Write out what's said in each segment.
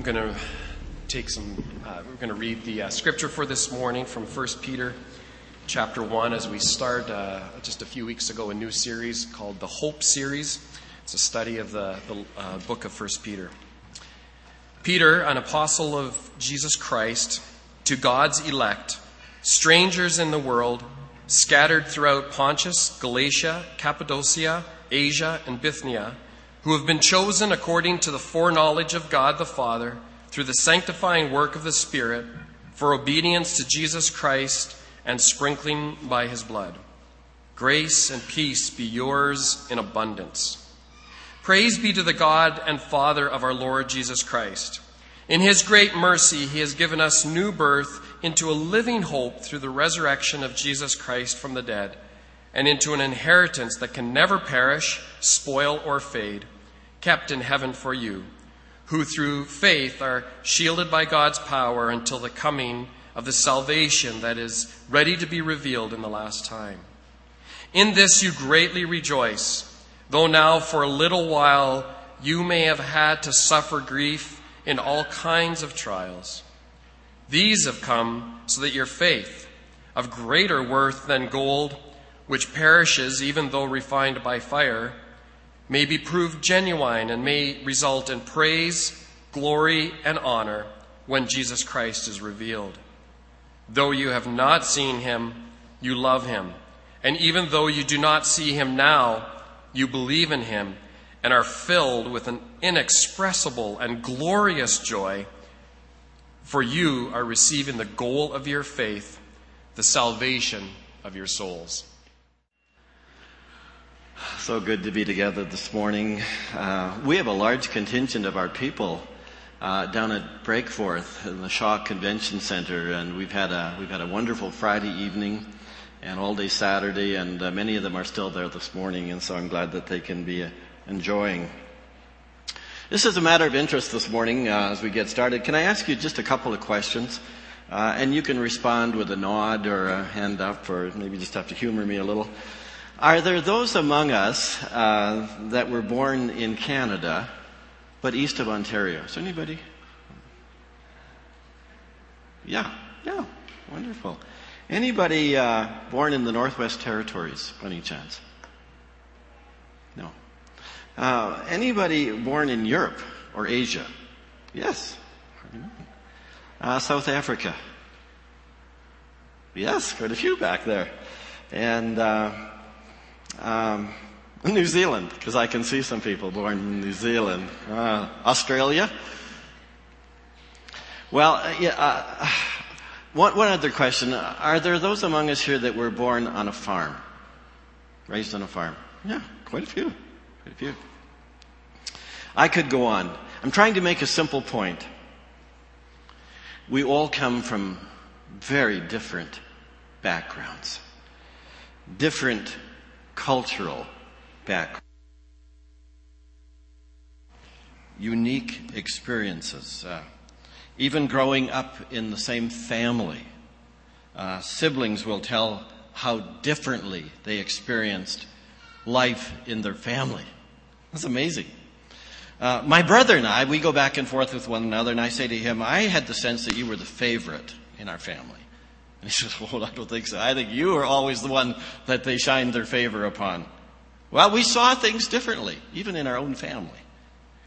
I'm going to take some, uh, we're going to read the uh, scripture for this morning from 1 Peter chapter 1 as we start uh, just a few weeks ago a new series called the Hope Series. It's a study of the, the uh, book of 1 Peter. Peter, an apostle of Jesus Christ, to God's elect, strangers in the world, scattered throughout Pontus, Galatia, Cappadocia, Asia, and Bithynia, who have been chosen according to the foreknowledge of God the Father through the sanctifying work of the Spirit for obedience to Jesus Christ and sprinkling by his blood. Grace and peace be yours in abundance. Praise be to the God and Father of our Lord Jesus Christ. In his great mercy, he has given us new birth into a living hope through the resurrection of Jesus Christ from the dead and into an inheritance that can never perish, spoil, or fade, kept in heaven for you, who through faith are shielded by God's power until the coming of the salvation that is ready to be revealed in the last time. In this you greatly rejoice, though now for a little while you may have had to suffer grief in all kinds of trials. These have come so that your faith, of greater worth than gold, which perishes even though refined by fire, may be proved genuine and may result in praise, glory, and honor when Jesus Christ is revealed. Though you have not seen him, you love him. And even though you do not see him now, you believe in him and are filled with an inexpressible and glorious joy, for you are receiving the goal of your faith, the salvation of your souls. So good to be together this morning. Uh, we have a large contingent of our people uh, down at Breakforth in the Shaw Convention Center, and we've had a we've had a wonderful Friday evening and all day Saturday, and uh, many of them are still there this morning, and so I'm glad that they can be uh, enjoying. This is a matter of interest this morning uh, as we get started. Can I ask you just a couple of questions? Uh, and you can respond with a nod or a hand up, or maybe just have to humor me a little. Are there those among us uh, that were born in Canada but east of Ontario? Is there anybody? Yeah, yeah, wonderful. Anybody uh, born in the Northwest Territories, by any chance? No. Uh, anybody born in Europe or Asia? Yes. Uh, South Africa? Yes, quite a few back there. And uh, um, New Zealand, because I can see some people born in New Zealand. Uh, Australia? Well, uh, yeah, uh, one, one other question. Are there those among us here that were born on a farm? Raised on a farm? Yeah, quite a few. Quite a few. I could go on. I'm trying to make a simple point. We all come from very different backgrounds, different cultural background. Unique experiences. Uh, even growing up in the same family, uh, siblings will tell how differently they experienced life in their family. That's amazing. Uh, my brother and I, we go back and forth with one another, and I say to him, I had the sense that you were the favorite in our family. And he says, Well, I don't think so. I think you are always the one that they shine their favor upon. Well, we saw things differently, even in our own family.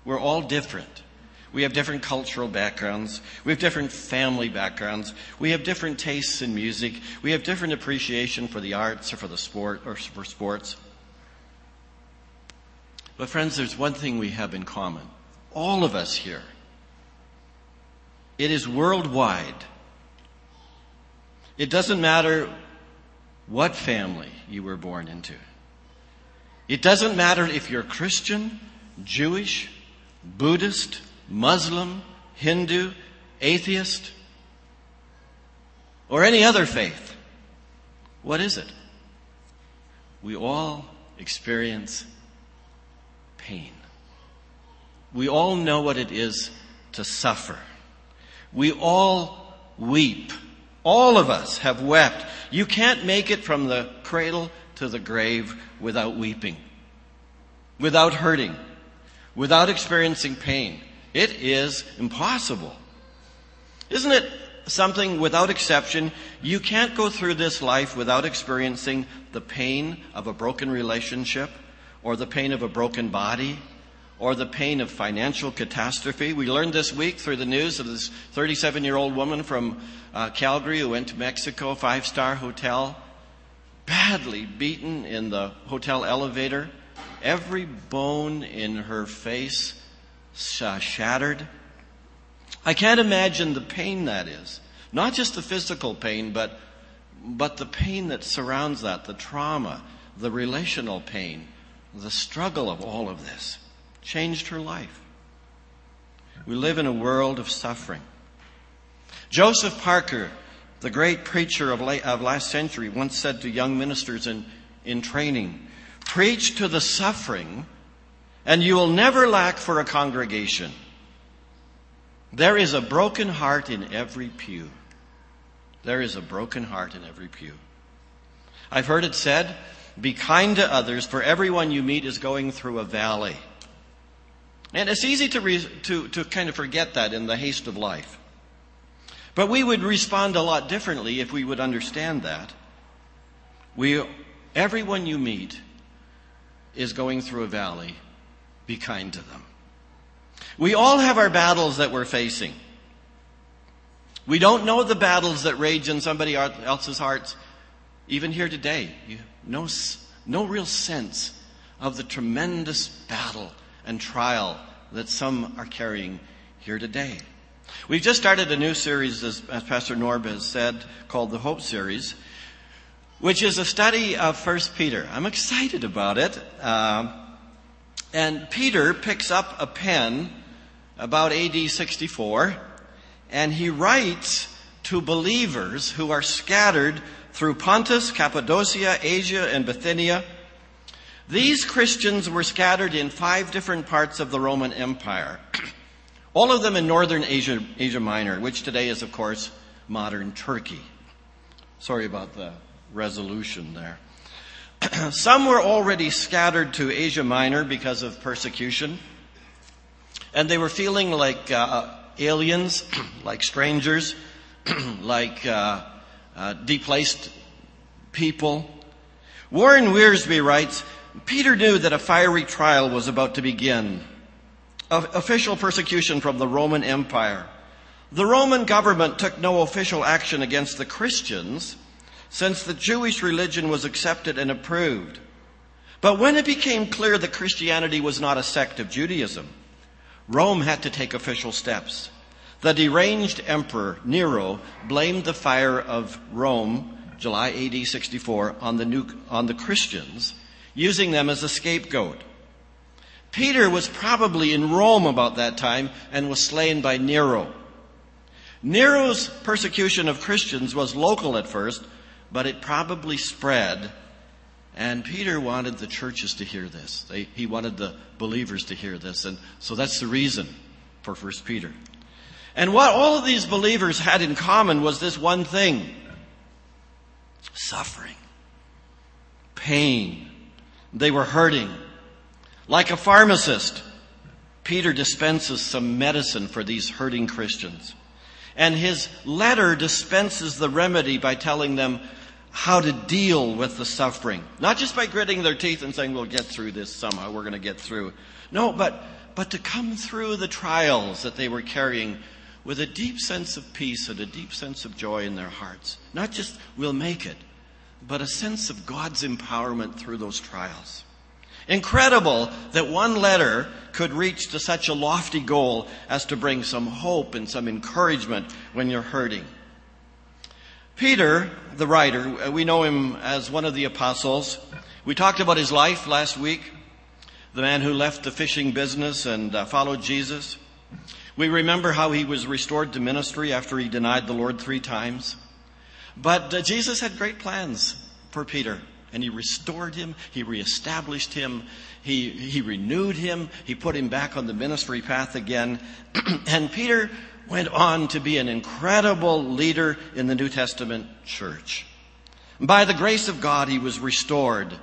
We're all different. We have different cultural backgrounds. We have different family backgrounds. We have different tastes in music. We have different appreciation for the arts or for the sport or for sports. But friends, there's one thing we have in common. All of us here. It is worldwide. It doesn't matter what family you were born into. It doesn't matter if you're Christian, Jewish, Buddhist, Muslim, Hindu, atheist, or any other faith. What is it? We all experience pain. We all know what it is to suffer. We all weep. All of us have wept. You can't make it from the cradle to the grave without weeping, without hurting, without experiencing pain. It is impossible. Isn't it something without exception? You can't go through this life without experiencing the pain of a broken relationship or the pain of a broken body or the pain of financial catastrophe. We learned this week through the news of this 37 year old woman from uh, Calgary who went to Mexico, five star hotel, badly beaten in the hotel elevator, every bone in her face uh, shattered. I can't imagine the pain that is. Not just the physical pain, but, but the pain that surrounds that, the trauma, the relational pain, the struggle of all of this changed her life. We live in a world of suffering. Joseph Parker, the great preacher of, late, of last century, once said to young ministers in, in training, Preach to the suffering, and you will never lack for a congregation. There is a broken heart in every pew. There is a broken heart in every pew. I've heard it said, be kind to others, for everyone you meet is going through a valley. And it's easy to, re- to, to kind of forget that in the haste of life. But we would respond a lot differently if we would understand that. We, everyone you meet is going through a valley. Be kind to them. We all have our battles that we're facing. We don't know the battles that rage in somebody else's hearts. Even here today, you no, no real sense of the tremendous battle and trial that some are carrying here today. We've just started a new series, as, as Pastor Norb has said, called the Hope Series, which is a study of First Peter. I'm excited about it. Uh, and Peter picks up a pen about AD 64, and he writes to believers who are scattered through Pontus, Cappadocia, Asia, and Bithynia. These Christians were scattered in five different parts of the Roman Empire, all of them in northern Asia, Asia Minor, which today is, of course, modern Turkey. Sorry about the resolution there. Some were already scattered to Asia Minor because of persecution, and they were feeling like uh, aliens, like strangers, like uh, uh, deplaced people. Warren Wiersbe writes, Peter knew that a fiery trial was about to begin. Official persecution from the Roman Empire. The Roman government took no official action against the Christians since the Jewish religion was accepted and approved. But when it became clear that Christianity was not a sect of Judaism, Rome had to take official steps. The deranged emperor Nero blamed the fire of Rome, July AD 64, on the, new, on the Christians, using them as a scapegoat. Peter was probably in Rome about that time and was slain by Nero. Nero's persecution of Christians was local at first, but it probably spread. And Peter wanted the churches to hear this. They, he wanted the believers to hear this. And so that's the reason for First Peter. And what all of these believers had in common was this one thing suffering, pain. They were hurting. Like a pharmacist, Peter dispenses some medicine for these hurting Christians. And his letter dispenses the remedy by telling them how to deal with the suffering. Not just by gritting their teeth and saying, we'll get through this somehow, we're going to get through. No, but, but to come through the trials that they were carrying with a deep sense of peace and a deep sense of joy in their hearts. Not just we'll make it, but a sense of God's empowerment through those trials. Incredible that one letter could reach to such a lofty goal as to bring some hope and some encouragement when you're hurting. Peter, the writer, we know him as one of the apostles. We talked about his life last week. The man who left the fishing business and uh, followed Jesus. We remember how he was restored to ministry after he denied the Lord three times. But uh, Jesus had great plans for Peter, and he restored him, he reestablished him, he, he renewed him, he put him back on the ministry path again. and Peter went on to be an incredible leader in the New Testament church. By the grace of God, he was restored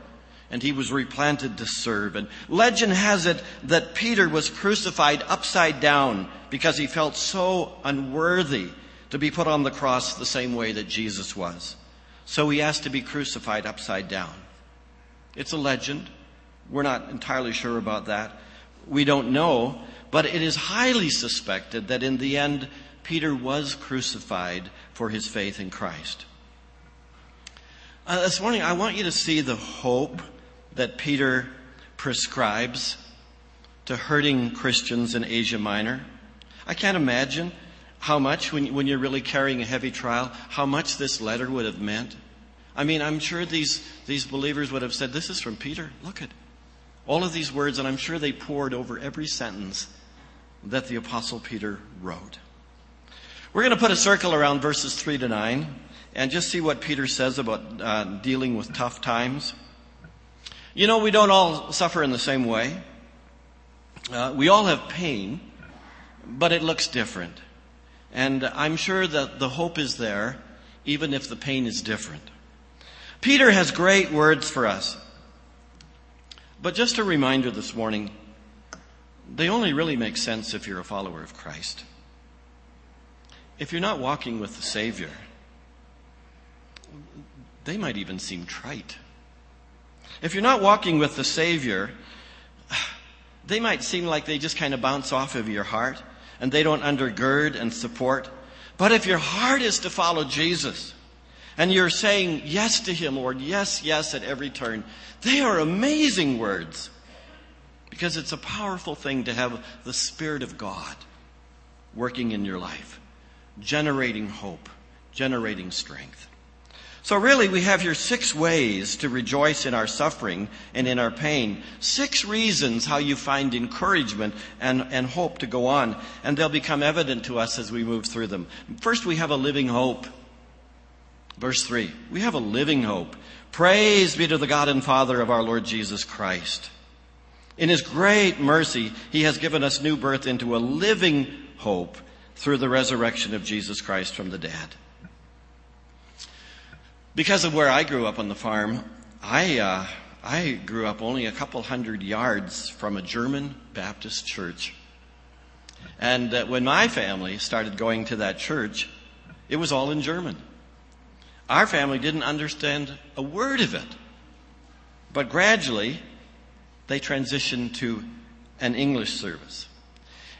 and he was replanted to serve. And legend has it that Peter was crucified upside down because he felt so unworthy to be put on the cross the same way that Jesus was. So he asked to be crucified upside down. It's a legend. We're not entirely sure about that. We don't know, but it is highly suspected that in the end, Peter was crucified for his faith in Christ. Uh, this morning, I want you to see the hope that Peter prescribes to hurting Christians in Asia Minor. I can't imagine how much, when, when you're really carrying a heavy trial, how much this letter would have meant. I mean, I'm sure these, these believers would have said, This is from Peter. Look at all of these words, and I'm sure they poured over every sentence that the Apostle Peter wrote. We're going to put a circle around verses 3 to 9 and just see what Peter says about uh, dealing with tough times. You know, we don't all suffer in the same way. Uh, we all have pain, but it looks different. And I'm sure that the hope is there, even if the pain is different. Peter has great words for us. But just a reminder this morning, they only really make sense if you're a follower of Christ. If you're not walking with the Savior, they might even seem trite. If you're not walking with the Savior, they might seem like they just kind of bounce off of your heart and they don't undergird and support. But if your heart is to follow Jesus and you're saying yes to Him, Lord, yes, yes at every turn, they are amazing words because it's a powerful thing to have the Spirit of God working in your life, generating hope, generating strength. So really, we have here six ways to rejoice in our suffering and in our pain. Six reasons how you find encouragement and, and hope to go on. And they'll become evident to us as we move through them. First, we have a living hope. Verse 3. We have a living hope. Praise be to the God and Father of our Lord Jesus Christ. In His great mercy, He has given us new birth into a living hope through the resurrection of Jesus Christ from the dead. Because of where I grew up on the farm, I, uh, I grew up only a couple hundred yards from a German Baptist church. And uh, when my family started going to that church, it was all in German. Our family didn't understand a word of it. But gradually, they transitioned to an English service.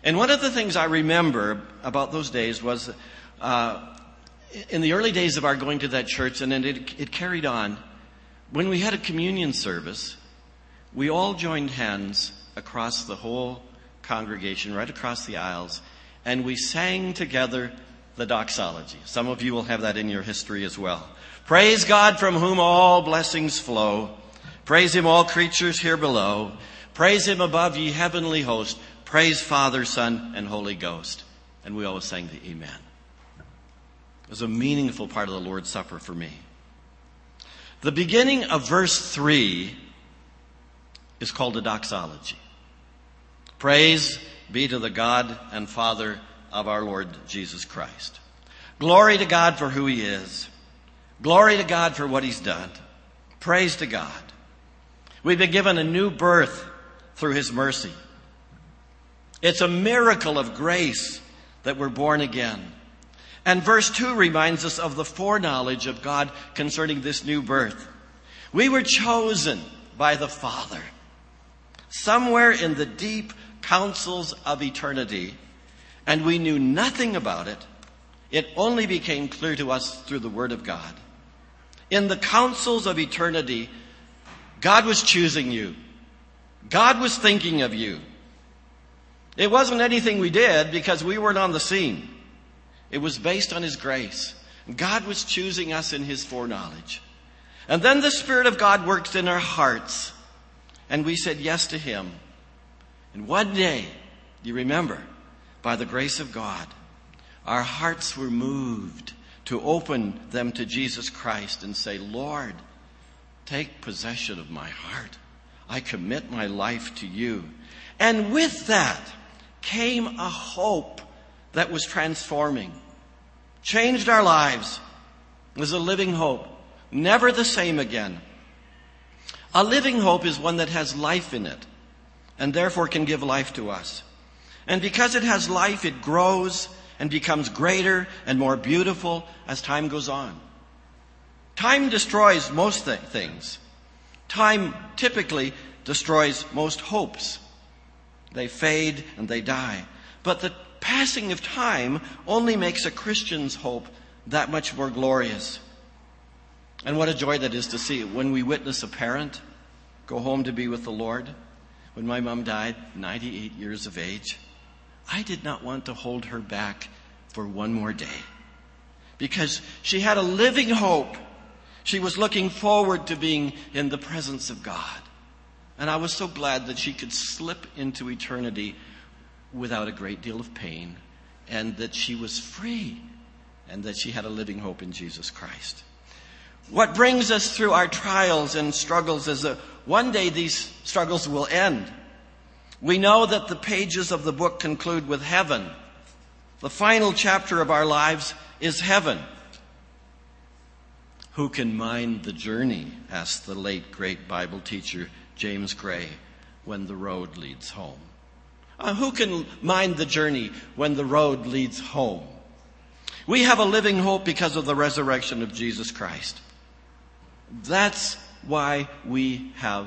And one of the things I remember about those days was uh, in the early days of our going to that church, and then it, it carried on, when we had a communion service, we all joined hands across the whole congregation, right across the aisles, and we sang together the doxology. Some of you will have that in your history as well. Praise God from whom all blessings flow. Praise Him, all creatures here below. Praise Him above, ye heavenly host. Praise Father, Son, and Holy Ghost. And we always sang the Amen. Was a meaningful part of the Lord's Supper for me. The beginning of verse 3 is called a doxology. Praise be to the God and Father of our Lord Jesus Christ. Glory to God for who He is. Glory to God for what He's done. Praise to God. We've been given a new birth through His mercy. It's a miracle of grace that we're born again. And verse 2 reminds us of the foreknowledge of God concerning this new birth. We were chosen by the Father. Somewhere in the deep counsels of eternity, and we knew nothing about it. It only became clear to us through the Word of God. In the counsels of eternity, God was choosing you. God was thinking of you. It wasn't anything we did because we weren't on the scene. It was based on His grace. God was choosing us in His foreknowledge. And then the Spirit of God worked in our hearts, and we said yes to Him. And one day, you remember, by the grace of God, our hearts were moved to open them to Jesus Christ and say, Lord, take possession of my heart. I commit my life to you. And with that came a hope that was transforming, changed our lives, was a living hope, never the same again. A living hope is one that has life in it and therefore can give life to us. And because it has life, it grows and becomes greater and more beautiful as time goes on. Time destroys most th- things. Time typically destroys most hopes. They fade and they die. But the passing of time only makes a Christian's hope that much more glorious. And what a joy that is to see when we witness a parent go home to be with the Lord. When my mom died, 98 years of age, I did not want to hold her back for one more day because she had a living hope. She was looking forward to being in the presence of God. And I was so glad that she could slip into eternity without a great deal of pain and that she was free and that she had a living hope in Jesus Christ. What brings us through our trials and struggles is that one day these struggles will end. We know that the pages of the book conclude with heaven. The final chapter of our lives is heaven. Who can mind the journey? asked the late great Bible teacher James Gray when the road leads home. Uh, who can mind the journey when the road leads home? We have a living hope because of the resurrection of Jesus Christ. That's why we have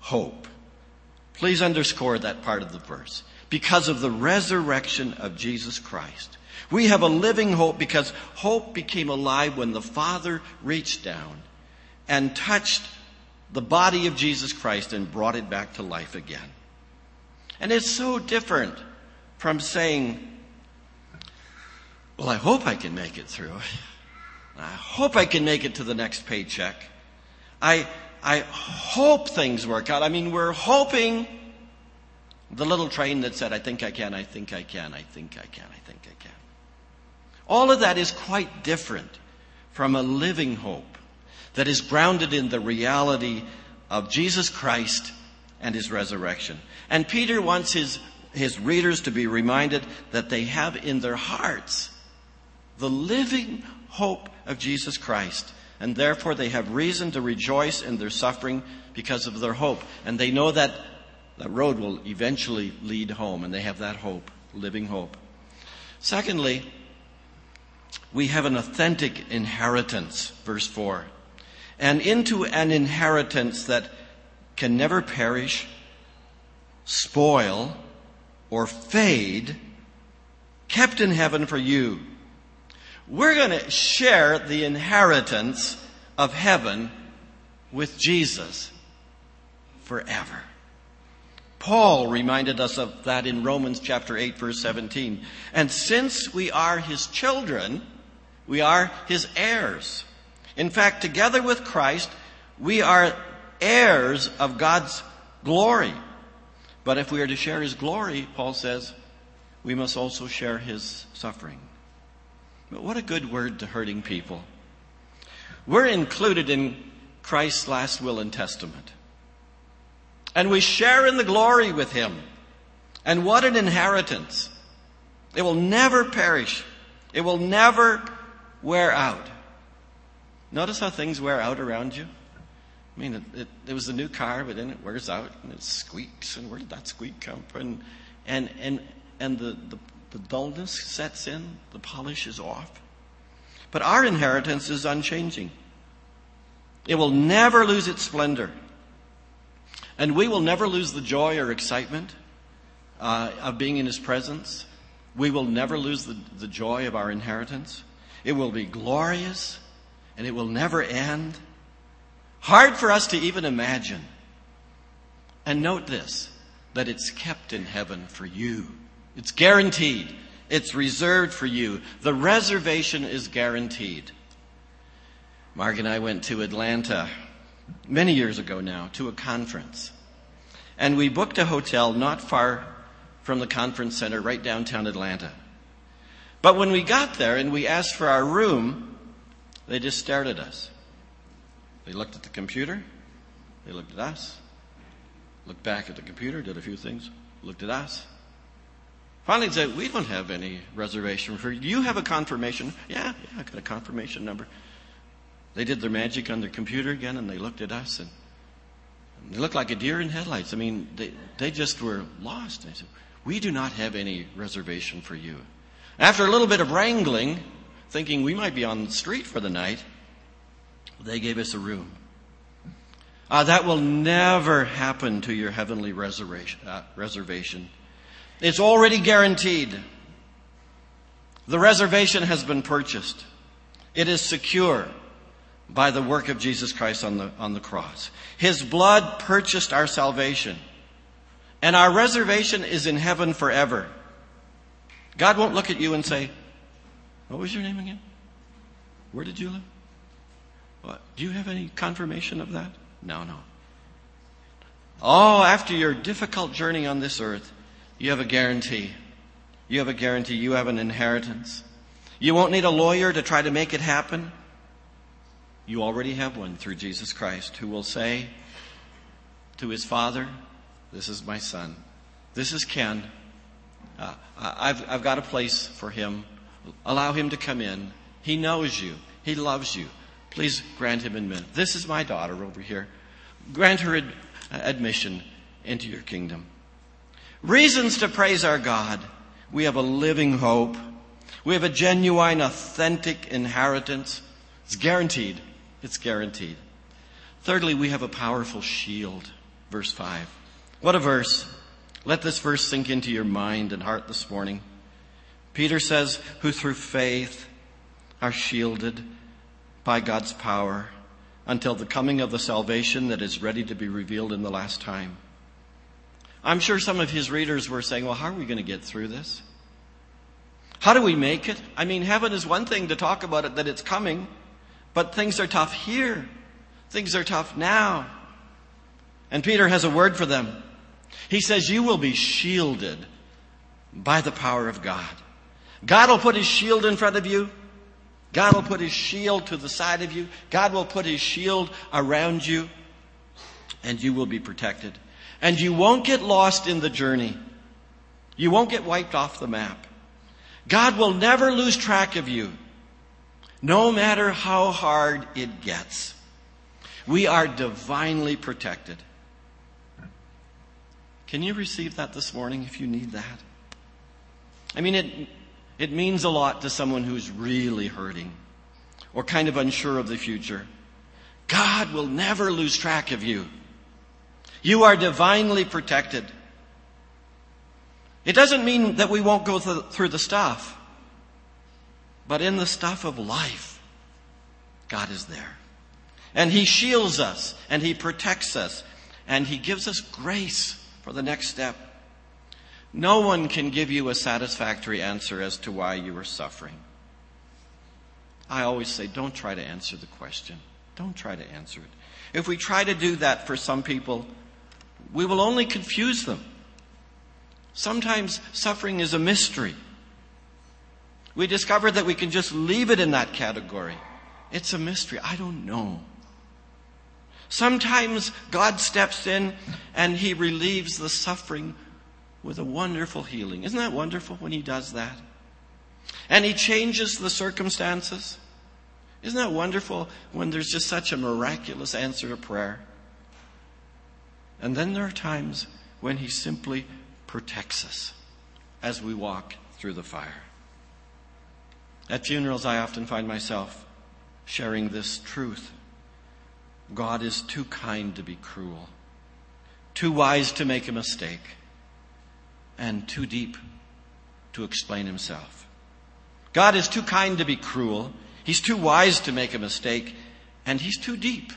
hope. Please underscore that part of the verse. Because of the resurrection of Jesus Christ. We have a living hope because hope became alive when the Father reached down and touched the body of Jesus Christ and brought it back to life again. And it's so different from saying, well, I hope I can make it through. I hope I can make it to the next paycheck. I, I hope things work out. I mean, we're hoping the little train that said, I think I can, I think I can, I think I can, I think I can. All of that is quite different from a living hope that is grounded in the reality of Jesus Christ and his resurrection. And Peter wants his, his readers to be reminded that they have in their hearts the living hope of Jesus Christ. And therefore they have reason to rejoice in their suffering because of their hope. And they know that the road will eventually lead home, and they have that hope, living hope. Secondly, we have an authentic inheritance, verse 4. And into an inheritance that can never perish, spoil, or fade, kept in heaven for you we're going to share the inheritance of heaven with Jesus forever. Paul reminded us of that in Romans chapter 8 verse 17. And since we are his children, we are his heirs. In fact, together with Christ, we are heirs of God's glory. But if we are to share his glory, Paul says, we must also share his suffering. But what a good word to hurting people. We're included in Christ's last will and testament. And we share in the glory with him. And what an inheritance. It will never perish. It will never wear out. Notice how things wear out around you? I mean, it, it, it, was a new car, but then it wears out and it squeaks. And where did that squeak come from? And, and, and the, the, the dullness sets in, the polish is off. But our inheritance is unchanging. It will never lose its splendor. And we will never lose the joy or excitement uh, of being in His presence. We will never lose the, the joy of our inheritance. It will be glorious and it will never end. Hard for us to even imagine. And note this that it's kept in heaven for you. It's guaranteed. It's reserved for you. The reservation is guaranteed. Mark and I went to Atlanta many years ago now to a conference. And we booked a hotel not far from the conference center, right downtown Atlanta. But when we got there and we asked for our room, they just stared at us. They looked at the computer, they looked at us, looked back at the computer, did a few things, looked at us, Finally they said, we don't have any reservation for you. Do you have a confirmation? Yeah, yeah, I got a confirmation number. They did their magic on their computer again and they looked at us and They looked like a deer in headlights. I mean, they, they just were lost. They said, We do not have any reservation for you. After a little bit of wrangling, thinking we might be on the street for the night, they gave us a room. Uh, that will never happen to your heavenly reservation, uh, reservation. It's already guaranteed. The reservation has been purchased. It is secure by the work of Jesus Christ on the, on the cross. His blood purchased our salvation. And our reservation is in heaven forever. God won't look at you and say, What was your name again? Where did you live? What? Do you have any confirmation of that? No, no. Oh, after your difficult journey on this earth, you have a guarantee. You have a guarantee. You have an inheritance. You won't need a lawyer to try to make it happen. You already have one through Jesus Christ who will say to his father, This is my son. This is Ken. Uh, I've, I've got a place for him. Allow him to come in. He knows you. He loves you. Please grant him admission. This is my daughter over here. Grant her ad- admission into your kingdom. Reasons to praise our God. We have a living hope. We have a genuine, authentic inheritance. It's guaranteed. It's guaranteed. Thirdly, we have a powerful shield. Verse 5. What a verse. Let this verse sink into your mind and heart this morning. Peter says, who through faith are shielded by God's power until the coming of the salvation that is ready to be revealed in the last time. I'm sure some of his readers were saying, well, how are we going to get through this? How do we make it? I mean, heaven is one thing to talk about it, that it's coming, but things are tough here. Things are tough now. And Peter has a word for them. He says, You will be shielded by the power of God. God will put his shield in front of you. God will put his shield to the side of you. God will put his shield around you. And you will be protected. And you won't get lost in the journey. You won't get wiped off the map. God will never lose track of you, no matter how hard it gets. We are divinely protected. Can you receive that this morning if you need that? I mean, it, it means a lot to someone who's really hurting or kind of unsure of the future. God will never lose track of you. You are divinely protected. It doesn't mean that we won't go through the stuff, but in the stuff of life, God is there. And He shields us, and He protects us, and He gives us grace for the next step. No one can give you a satisfactory answer as to why you are suffering. I always say, don't try to answer the question. Don't try to answer it. If we try to do that for some people, we will only confuse them. Sometimes suffering is a mystery. We discover that we can just leave it in that category. It's a mystery. I don't know. Sometimes God steps in and He relieves the suffering with a wonderful healing. Isn't that wonderful when He does that? And He changes the circumstances. Isn't that wonderful when there's just such a miraculous answer to prayer? And then there are times when He simply protects us as we walk through the fire. At funerals, I often find myself sharing this truth. God is too kind to be cruel, too wise to make a mistake, and too deep to explain himself. God is too kind to be cruel, he's too wise to make a mistake, and he's too deep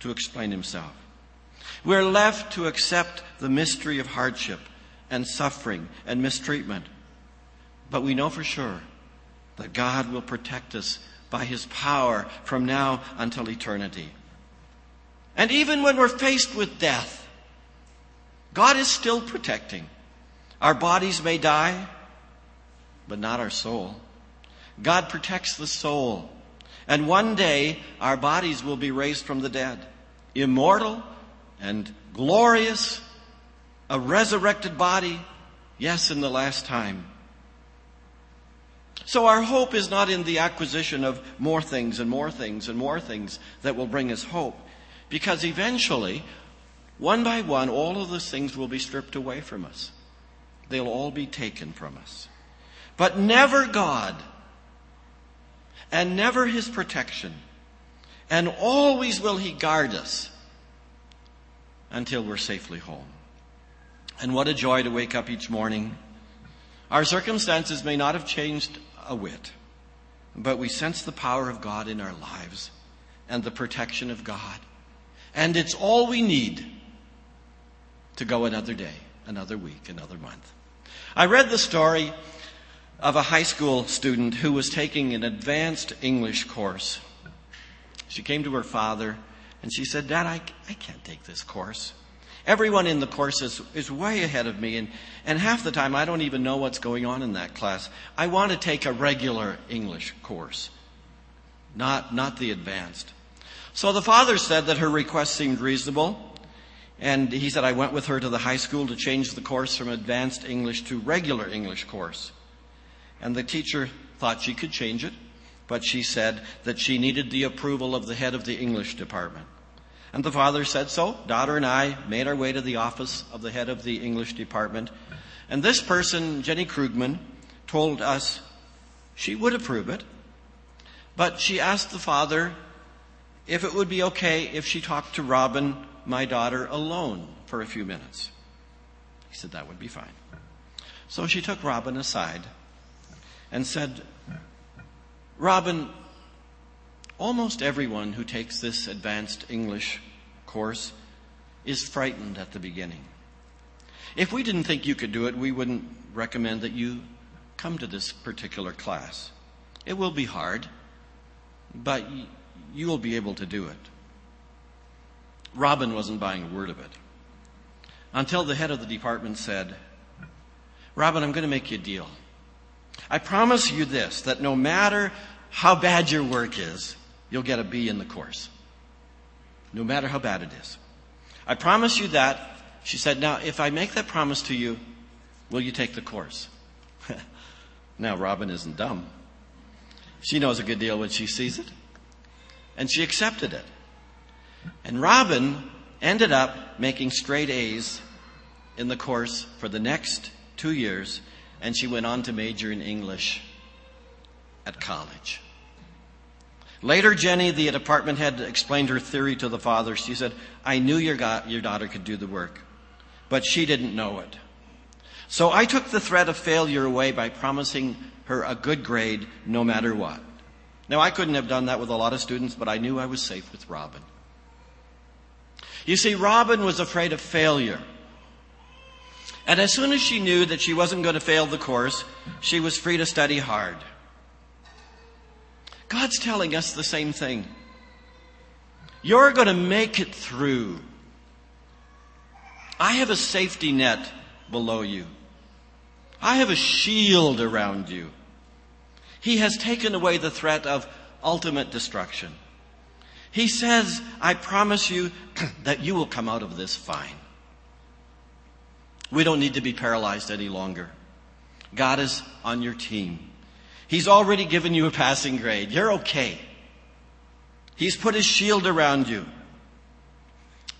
to explain himself. We're left to accept the mystery of hardship and suffering and mistreatment. But we know for sure that God will protect us by His power from now until eternity. And even when we're faced with death, God is still protecting. Our bodies may die, but not our soul. God protects the soul. And one day, our bodies will be raised from the dead, immortal and glorious a resurrected body, yes, in the last time. So our hope is not in the acquisition of more things and more things and more things that will bring us hope. Because eventually, one by one, all of those things will be stripped away from us. They'll all be taken from us. But never God, and never His protection, and always will He guard us until we're safely home. And what a joy to wake up each morning. Our circumstances may not have changed a whit, but we sense the power of God in our lives and the protection of God. And it's all we need to go another day, another week, another month. I read the story of a high school student who was taking an advanced English course. She came to her father and she said, Dad, I, I can't take this course. Everyone in the course is, is way ahead of me, and, and half the time I don't even know what's going on in that class. I want to take a regular English course, not, not the advanced. So the father said that her request seemed reasonable, and he said, I went with her to the high school to change the course from advanced English to regular English course. And the teacher thought she could change it, but she said that she needed the approval of the head of the English department. And the father said so. Daughter and I made our way to the office of the head of the English department. And this person, Jenny Krugman, told us she would approve it, but she asked the father if it would be okay if she talked to Robin, my daughter, alone for a few minutes. He said that would be fine. So she took Robin aside and said, Robin, Almost everyone who takes this advanced English course is frightened at the beginning. If we didn't think you could do it, we wouldn't recommend that you come to this particular class. It will be hard, but you will be able to do it. Robin wasn't buying a word of it until the head of the department said, Robin, I'm going to make you a deal. I promise you this, that no matter how bad your work is, you'll get a B in the course. No matter how bad it is. I promise you that. She said, Now, if I make that promise to you, will you take the course? now, Robin isn't dumb. She knows a good deal when she sees it. And she accepted it. And Robin ended up making straight A's in the course for the next two years, and she went on to major in English at college. Later, Jenny, the department head, explained her theory to the father. She said, I knew your, your daughter could do the work, but she didn't know it. So I took the threat of failure away by promising her a good grade no matter what. Now, I couldn't have done that with a lot of students, but I knew I was safe with Robin. You see, Robin was afraid of failure. And as soon as she knew that she wasn't going to fail the course, she was free to study hard. God's telling us the same thing. You're going to make it through. I have a safety net below you. I have a shield around you. He has taken away the threat of ultimate destruction. He says, I promise you that you will come out of this fine. We don't need to be paralyzed any longer. God is on your team. He's already given you a passing grade. You're okay. He's put his shield around you.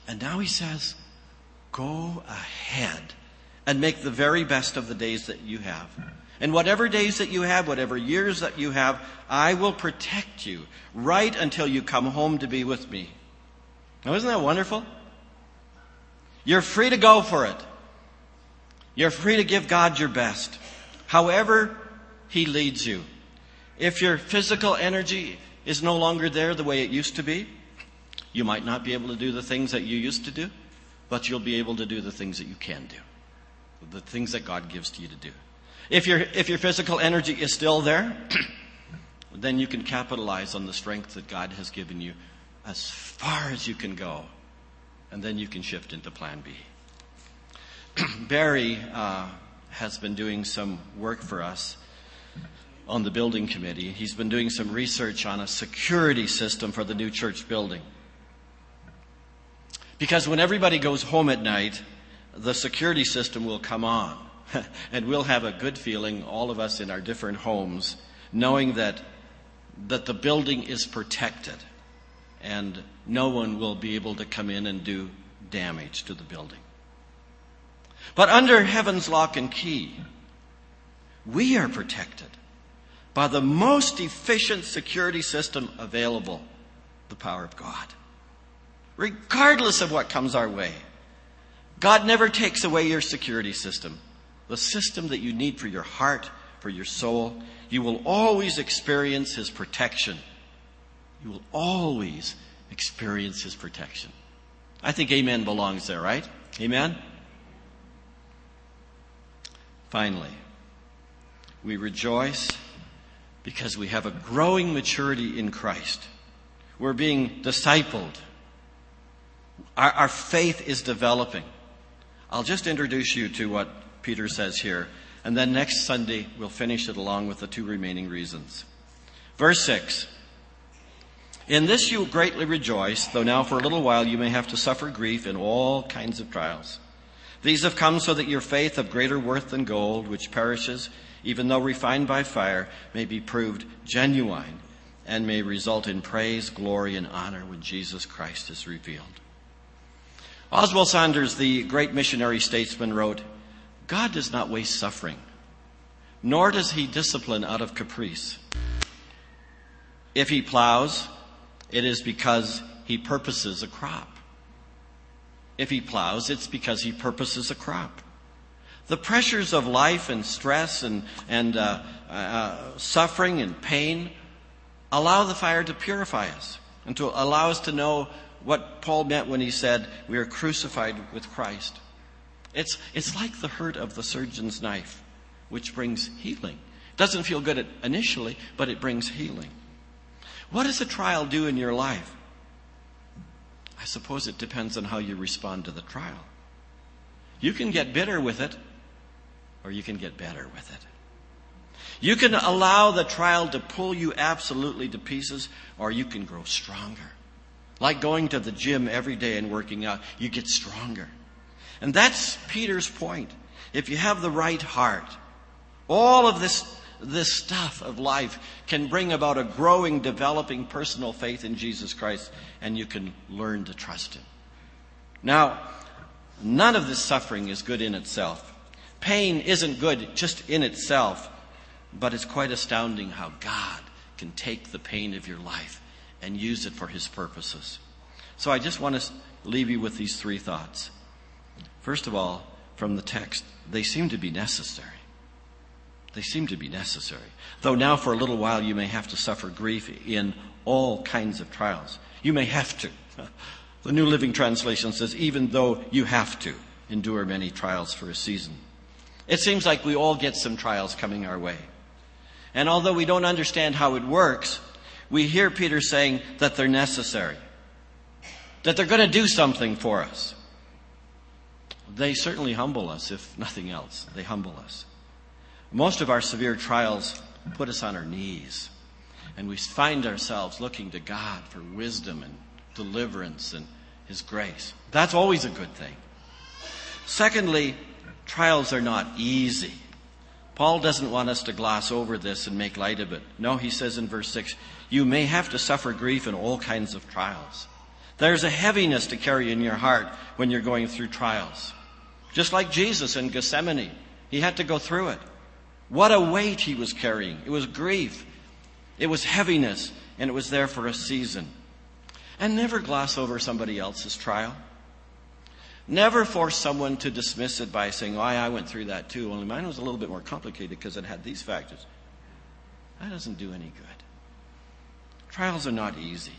And now he says, go ahead and make the very best of the days that you have. And whatever days that you have, whatever years that you have, I will protect you right until you come home to be with me. Now, isn't that wonderful? You're free to go for it. You're free to give God your best. However, he leads you. If your physical energy is no longer there the way it used to be, you might not be able to do the things that you used to do, but you'll be able to do the things that you can do. The things that God gives to you to do. If your, if your physical energy is still there, then you can capitalize on the strength that God has given you as far as you can go. And then you can shift into plan B. Barry uh, has been doing some work for us on the building committee. He's been doing some research on a security system for the new church building. Because when everybody goes home at night, the security system will come on. and we'll have a good feeling, all of us in our different homes, knowing that, that the building is protected and no one will be able to come in and do damage to the building. But under heaven's lock and key, we are protected by the most efficient security system available the power of God. Regardless of what comes our way, God never takes away your security system, the system that you need for your heart, for your soul. You will always experience His protection. You will always experience His protection. I think amen belongs there, right? Amen? Finally, we rejoice because we have a growing maturity in Christ. We're being discipled. Our, our, faith is developing. I'll just introduce you to what Peter says here, and then next Sunday we'll finish it along with the two remaining reasons. Verse 6 In this you greatly rejoice, though now for a little while you may have to suffer grief in all kinds of trials. These have come so that your faith of greater worth than gold, which perishes, even though refined by fire, may be proved genuine and may result in praise, glory, and honor when Jesus Christ is revealed. Oswald Sanders, the great missionary statesman, wrote, God does not waste suffering, nor does he discipline out of caprice. If he plows, it is because he purposes a crop. If he plows, it's because he purposes a crop. The pressures of life and stress and, and uh, uh, suffering and pain allow the fire to purify us and to allow us to know what Paul meant when he said, We are crucified with Christ. It's, it's like the hurt of the surgeon's knife, which brings healing. It doesn't feel good initially, but it brings healing. What does a trial do in your life? I suppose it depends on how you respond to the trial. You can get bitter with it, or you can get better with it. You can allow the trial to pull you absolutely to pieces, or you can grow stronger. Like going to the gym every day and working out, you get stronger. And that's Peter's point. If you have the right heart, all of this, this stuff of life can bring about a growing, developing personal faith in Jesus Christ, and you can learn to trust Him. Now, none of this suffering is good in itself. Pain isn't good just in itself, but it's quite astounding how God can take the pain of your life and use it for His purposes. So I just want to leave you with these three thoughts. First of all, from the text, they seem to be necessary. They seem to be necessary. Though now for a little while you may have to suffer grief in all kinds of trials. You may have to. The New Living Translation says, even though you have to endure many trials for a season. It seems like we all get some trials coming our way. And although we don't understand how it works, we hear Peter saying that they're necessary, that they're going to do something for us. They certainly humble us, if nothing else. They humble us. Most of our severe trials put us on our knees, and we find ourselves looking to God for wisdom and deliverance and His grace. That's always a good thing. Secondly, trials are not easy. Paul doesn't want us to gloss over this and make light of it. No, he says in verse 6, you may have to suffer grief in all kinds of trials. There's a heaviness to carry in your heart when you're going through trials. Just like Jesus in Gethsemane, he had to go through it. What a weight he was carrying. It was grief. It was heaviness, and it was there for a season. And never gloss over somebody else's trial. Never force someone to dismiss it by saying, oh, I went through that too, only mine was a little bit more complicated because it had these factors. That doesn't do any good. Trials are not easy.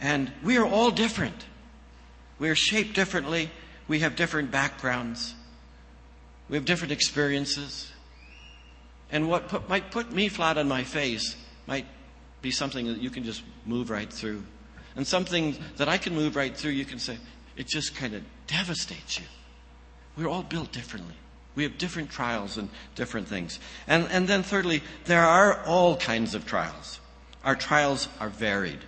And we are all different. We are shaped differently. We have different backgrounds. We have different experiences. And what put, might put me flat on my face might be something that you can just move right through. And something that I can move right through, you can say, it just kind of devastates you. We're all built differently. We have different trials and different things. And, and then, thirdly, there are all kinds of trials. Our trials are varied.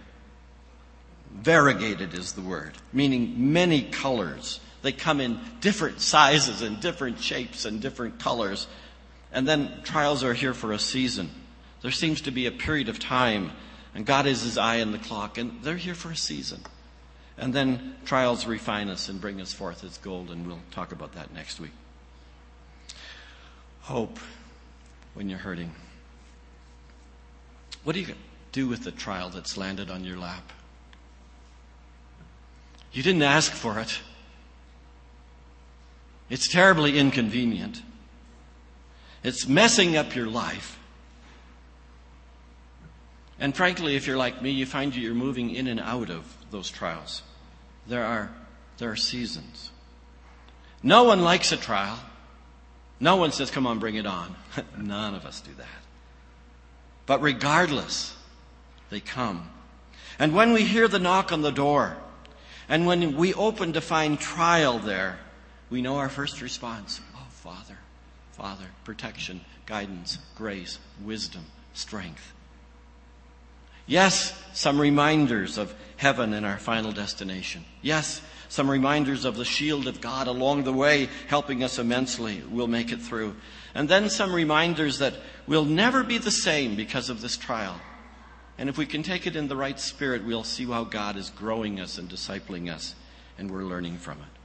Variegated is the word, meaning many colors. They come in different sizes and different shapes and different colors. And then trials are here for a season. There seems to be a period of time, and God is his eye on the clock, and they're here for a season. And then trials refine us and bring us forth as gold, and we'll talk about that next week. Hope when you're hurting. What do you do with the trial that's landed on your lap? You didn't ask for it. It's terribly inconvenient. It's messing up your life. And frankly, if you're like me, you find you're moving in and out of those trials. There are, there are seasons. No one likes a trial. No one says, come on, bring it on. None of us do that. But regardless, they come. And when we hear the knock on the door, and when we open to find trial there, we know our first response Oh, Father, Father, protection, guidance, grace, wisdom, strength. Yes, some reminders of heaven and our final destination. Yes, some reminders of the shield of God along the way, helping us immensely. We'll make it through. And then some reminders that we'll never be the same because of this trial. And if we can take it in the right spirit, we'll see how God is growing us and discipling us, and we're learning from it.